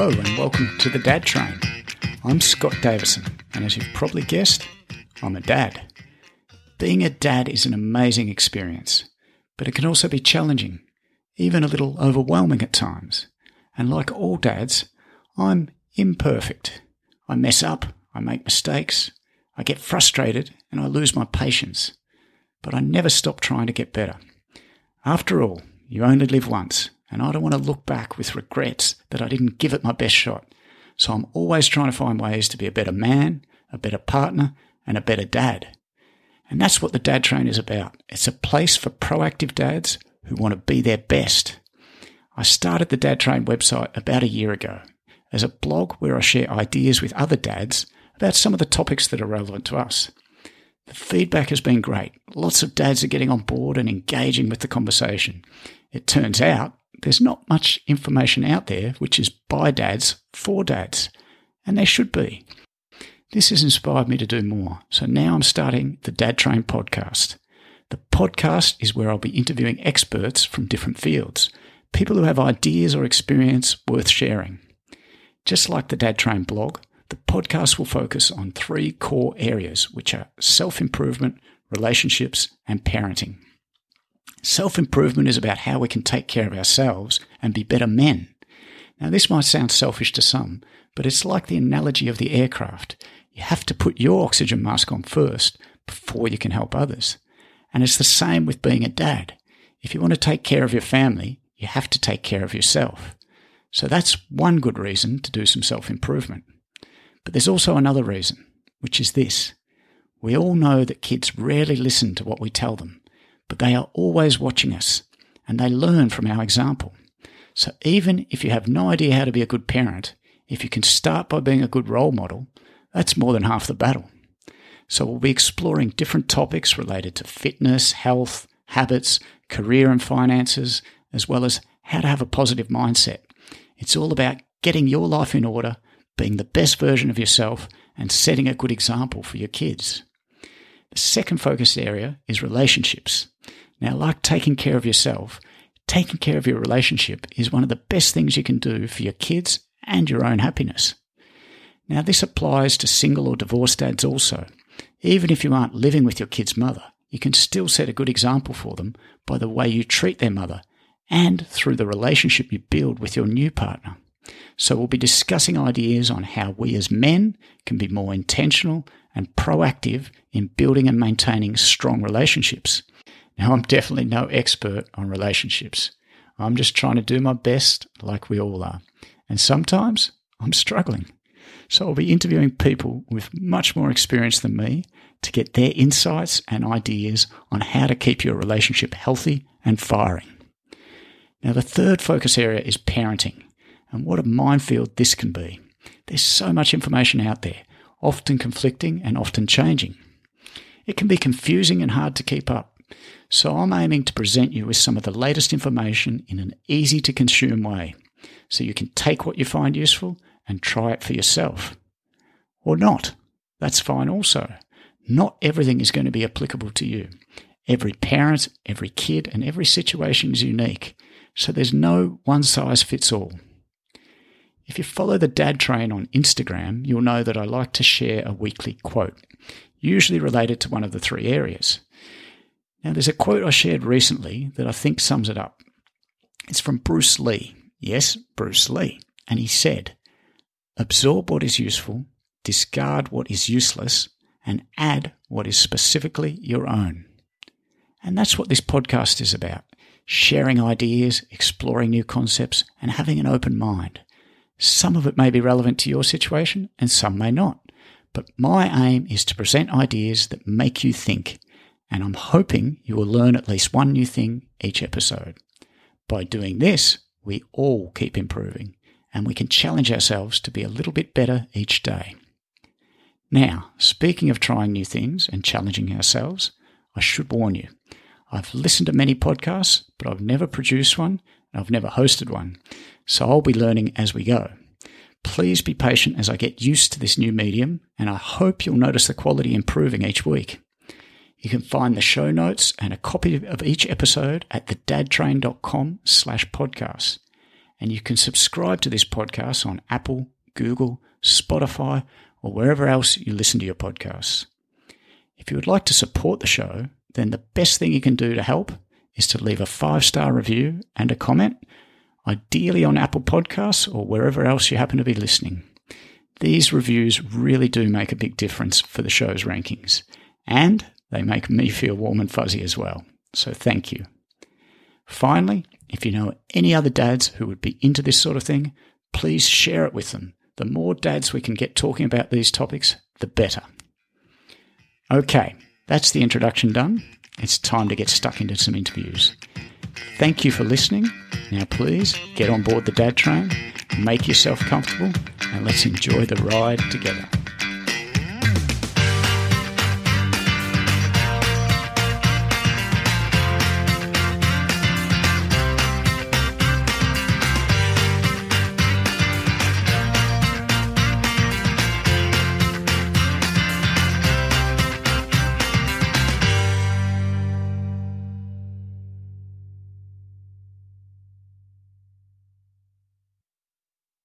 Hello and welcome to the Dad Train. I'm Scott Davison, and as you've probably guessed, I'm a dad. Being a dad is an amazing experience, but it can also be challenging, even a little overwhelming at times. And like all dads, I'm imperfect. I mess up, I make mistakes, I get frustrated, and I lose my patience. But I never stop trying to get better. After all, you only live once, and I don't want to look back with regrets that I didn't give it my best shot. So I'm always trying to find ways to be a better man, a better partner, and a better dad. And that's what the Dad Train is about. It's a place for proactive dads who want to be their best. I started the Dad Train website about a year ago as a blog where I share ideas with other dads about some of the topics that are relevant to us. The feedback has been great. Lots of dads are getting on board and engaging with the conversation. It turns out there's not much information out there which is by dads for dads, and there should be. This has inspired me to do more, so now I'm starting the Dad Train podcast. The podcast is where I'll be interviewing experts from different fields, people who have ideas or experience worth sharing. Just like the Dad Train blog, the podcast will focus on three core areas, which are self improvement, relationships, and parenting. Self improvement is about how we can take care of ourselves and be better men. Now, this might sound selfish to some, but it's like the analogy of the aircraft. You have to put your oxygen mask on first before you can help others. And it's the same with being a dad. If you want to take care of your family, you have to take care of yourself. So that's one good reason to do some self improvement. But there's also another reason, which is this. We all know that kids rarely listen to what we tell them, but they are always watching us and they learn from our example. So even if you have no idea how to be a good parent, if you can start by being a good role model, that's more than half the battle. So we'll be exploring different topics related to fitness, health, habits, career and finances, as well as how to have a positive mindset. It's all about getting your life in order being the best version of yourself and setting a good example for your kids. The second focus area is relationships. Now, like taking care of yourself, taking care of your relationship is one of the best things you can do for your kids and your own happiness. Now, this applies to single or divorced dads also. Even if you aren't living with your kid's mother, you can still set a good example for them by the way you treat their mother and through the relationship you build with your new partner. So we'll be discussing ideas on how we as men can be more intentional and proactive in building and maintaining strong relationships. Now, I'm definitely no expert on relationships. I'm just trying to do my best like we all are. And sometimes I'm struggling. So I'll be interviewing people with much more experience than me to get their insights and ideas on how to keep your relationship healthy and firing. Now, the third focus area is parenting. And what a minefield this can be. There's so much information out there, often conflicting and often changing. It can be confusing and hard to keep up. So I'm aiming to present you with some of the latest information in an easy to consume way so you can take what you find useful and try it for yourself. Or not. That's fine also. Not everything is going to be applicable to you. Every parent, every kid, and every situation is unique. So there's no one size fits all. If you follow the Dad Train on Instagram, you'll know that I like to share a weekly quote, usually related to one of the three areas. Now, there's a quote I shared recently that I think sums it up. It's from Bruce Lee. Yes, Bruce Lee. And he said, Absorb what is useful, discard what is useless, and add what is specifically your own. And that's what this podcast is about sharing ideas, exploring new concepts, and having an open mind. Some of it may be relevant to your situation and some may not. But my aim is to present ideas that make you think, and I'm hoping you will learn at least one new thing each episode. By doing this, we all keep improving, and we can challenge ourselves to be a little bit better each day. Now, speaking of trying new things and challenging ourselves, I should warn you. I've listened to many podcasts, but I've never produced one and I've never hosted one so I'll be learning as we go. Please be patient as I get used to this new medium, and I hope you'll notice the quality improving each week. You can find the show notes and a copy of each episode at thedadtrain.com slash podcast. and you can subscribe to this podcast on Apple, Google, Spotify, or wherever else you listen to your podcasts. If you would like to support the show, then the best thing you can do to help is to leave a five star review and a comment, ideally on Apple Podcasts or wherever else you happen to be listening. These reviews really do make a big difference for the show's rankings, and they make me feel warm and fuzzy as well. So thank you. Finally, if you know any other dads who would be into this sort of thing, please share it with them. The more dads we can get talking about these topics, the better. Okay, that's the introduction done. It's time to get stuck into some interviews. Thank you for listening. Now, please get on board the dad train, make yourself comfortable, and let's enjoy the ride together.